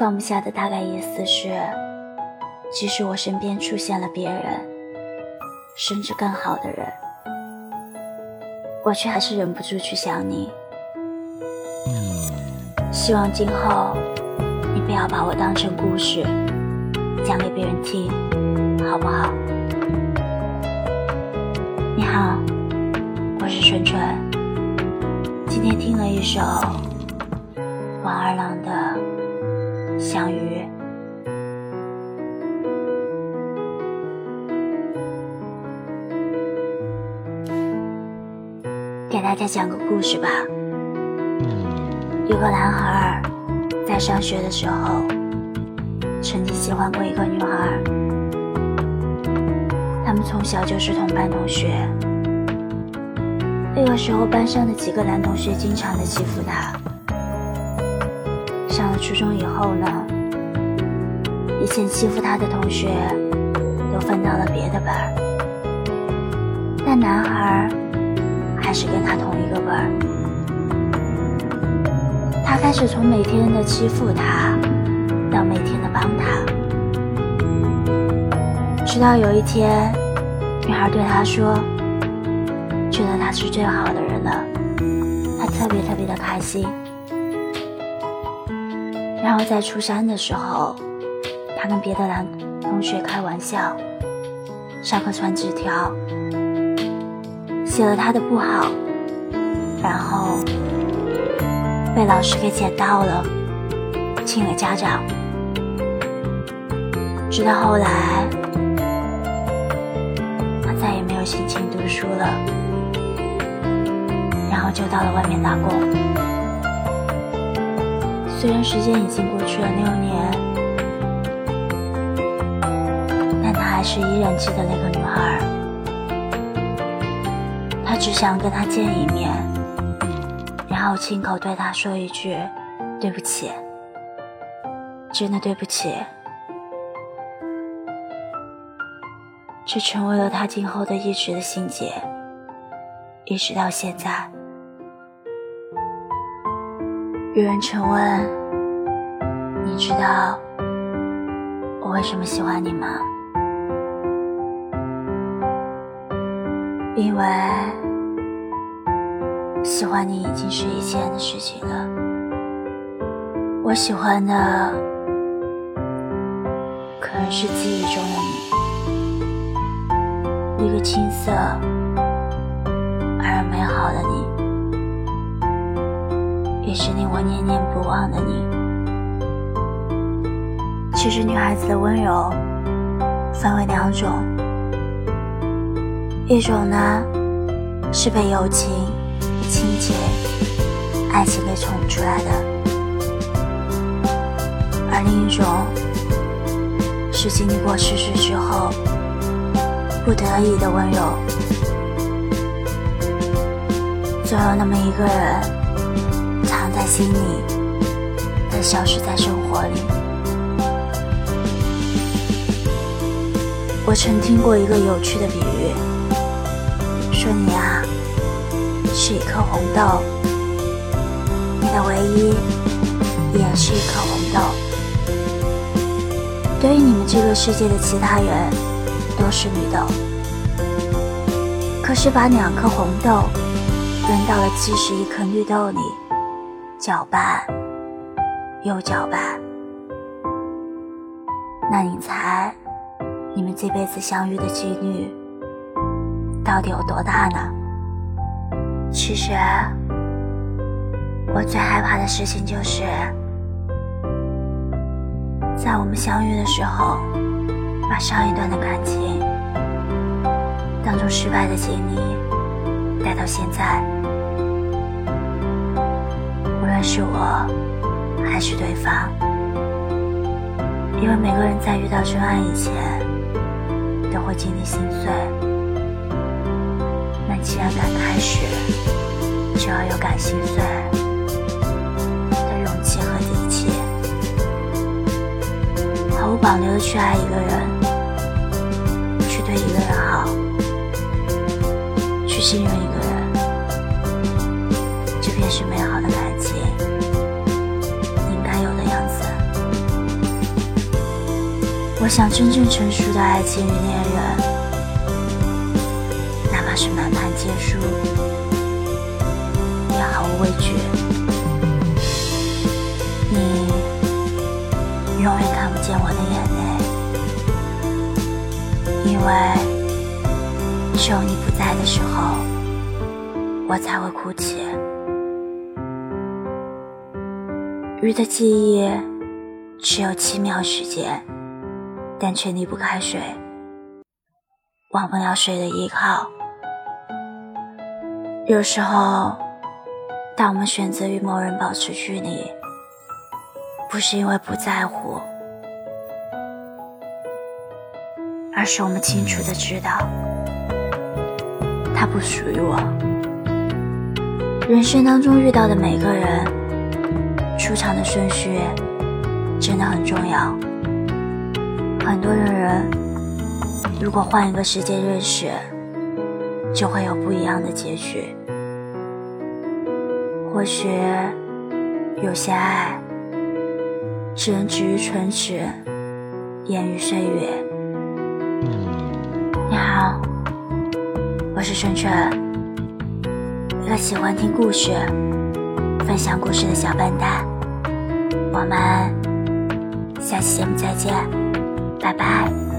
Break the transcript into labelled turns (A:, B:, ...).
A: 放不下的大概意思是，即使我身边出现了别人，甚至更好的人，我却还是忍不住去想你。希望今后你不要把我当成故事讲给别人听，好不好？你好，我是纯纯。今天听了一首王二郎的《相遇》，给大家讲个故事吧。有个男孩在上学的时候，曾经喜欢过一个女孩，他们从小就是同班同学。那个时候，班上的几个男同学经常的欺负他。初中以后呢，以前欺负他的同学都分到了别的班，但男孩还是跟他同一个班。他开始从每天的欺负他，到每天的帮他，直到有一天，女孩对他说。觉得他是最好的人了，他特别特别的开心。然后在初三的时候，他跟别的男同学开玩笑，上课传纸条，写了他的不好，然后被老师给捡到了，请了家长。直到后来，他再也没有心情读书了。然后就到了外面打工。虽然时间已经过去了六年，但他还是依然记得那个女孩。他只想跟她见一面，然后亲口对她说一句：“对不起，真的对不起。”这成为了他今后的一直的心结，一直到现在。有人曾问：“你知道我为什么喜欢你吗？”因为喜欢你已经是以前的事情了。我喜欢的可能是记忆中的你，一个青涩也是令我念念不忘的你。其实女孩子的温柔分为两种，一种呢是被友情、亲情、爱情给宠出来的，而另一种是经历过世事之后不得已的温柔。总有那么一个人。在心里，但消失在生活里。我曾听过一个有趣的比喻，说你啊是一颗红豆，你的唯一也是一颗红豆。对于你们这个世界的其他人，都是绿豆。可是把两颗红豆扔到了七十一颗绿豆里。搅拌，又搅拌，那你猜，你们这辈子相遇的几率到底有多大呢？其实，我最害怕的事情就是，在我们相遇的时候，把上一段的感情当做失败的经历带到现在。是我，还是对方？因为每个人在遇到真爱以前，都会经历心碎。那既然敢开始，就要有敢心碎的勇气和底气，毫无保留的去爱一个人，去对一个人好，去信任一个人，这便是美好我想真正成熟的爱情与恋人，哪怕是满盘皆输，也毫无畏惧。你永远看不见我的眼泪，因为只有你不在的时候，我才会哭泣。鱼的记忆只有七秒时间。但却离不开水，忘不了水的依靠。有时候，当我们选择与某人保持距离，不是因为不在乎，而是我们清楚的知道，他不属于我。人生当中遇到的每个人，出场的顺序真的很重要。很多的人，如果换一个时间认识，就会有不一样的结局。或许有些爱，只能止于唇齿，掩于岁月。你好，我是春春，一个喜欢听故事、分享故事的小笨蛋。我们下期节目再见。拜拜。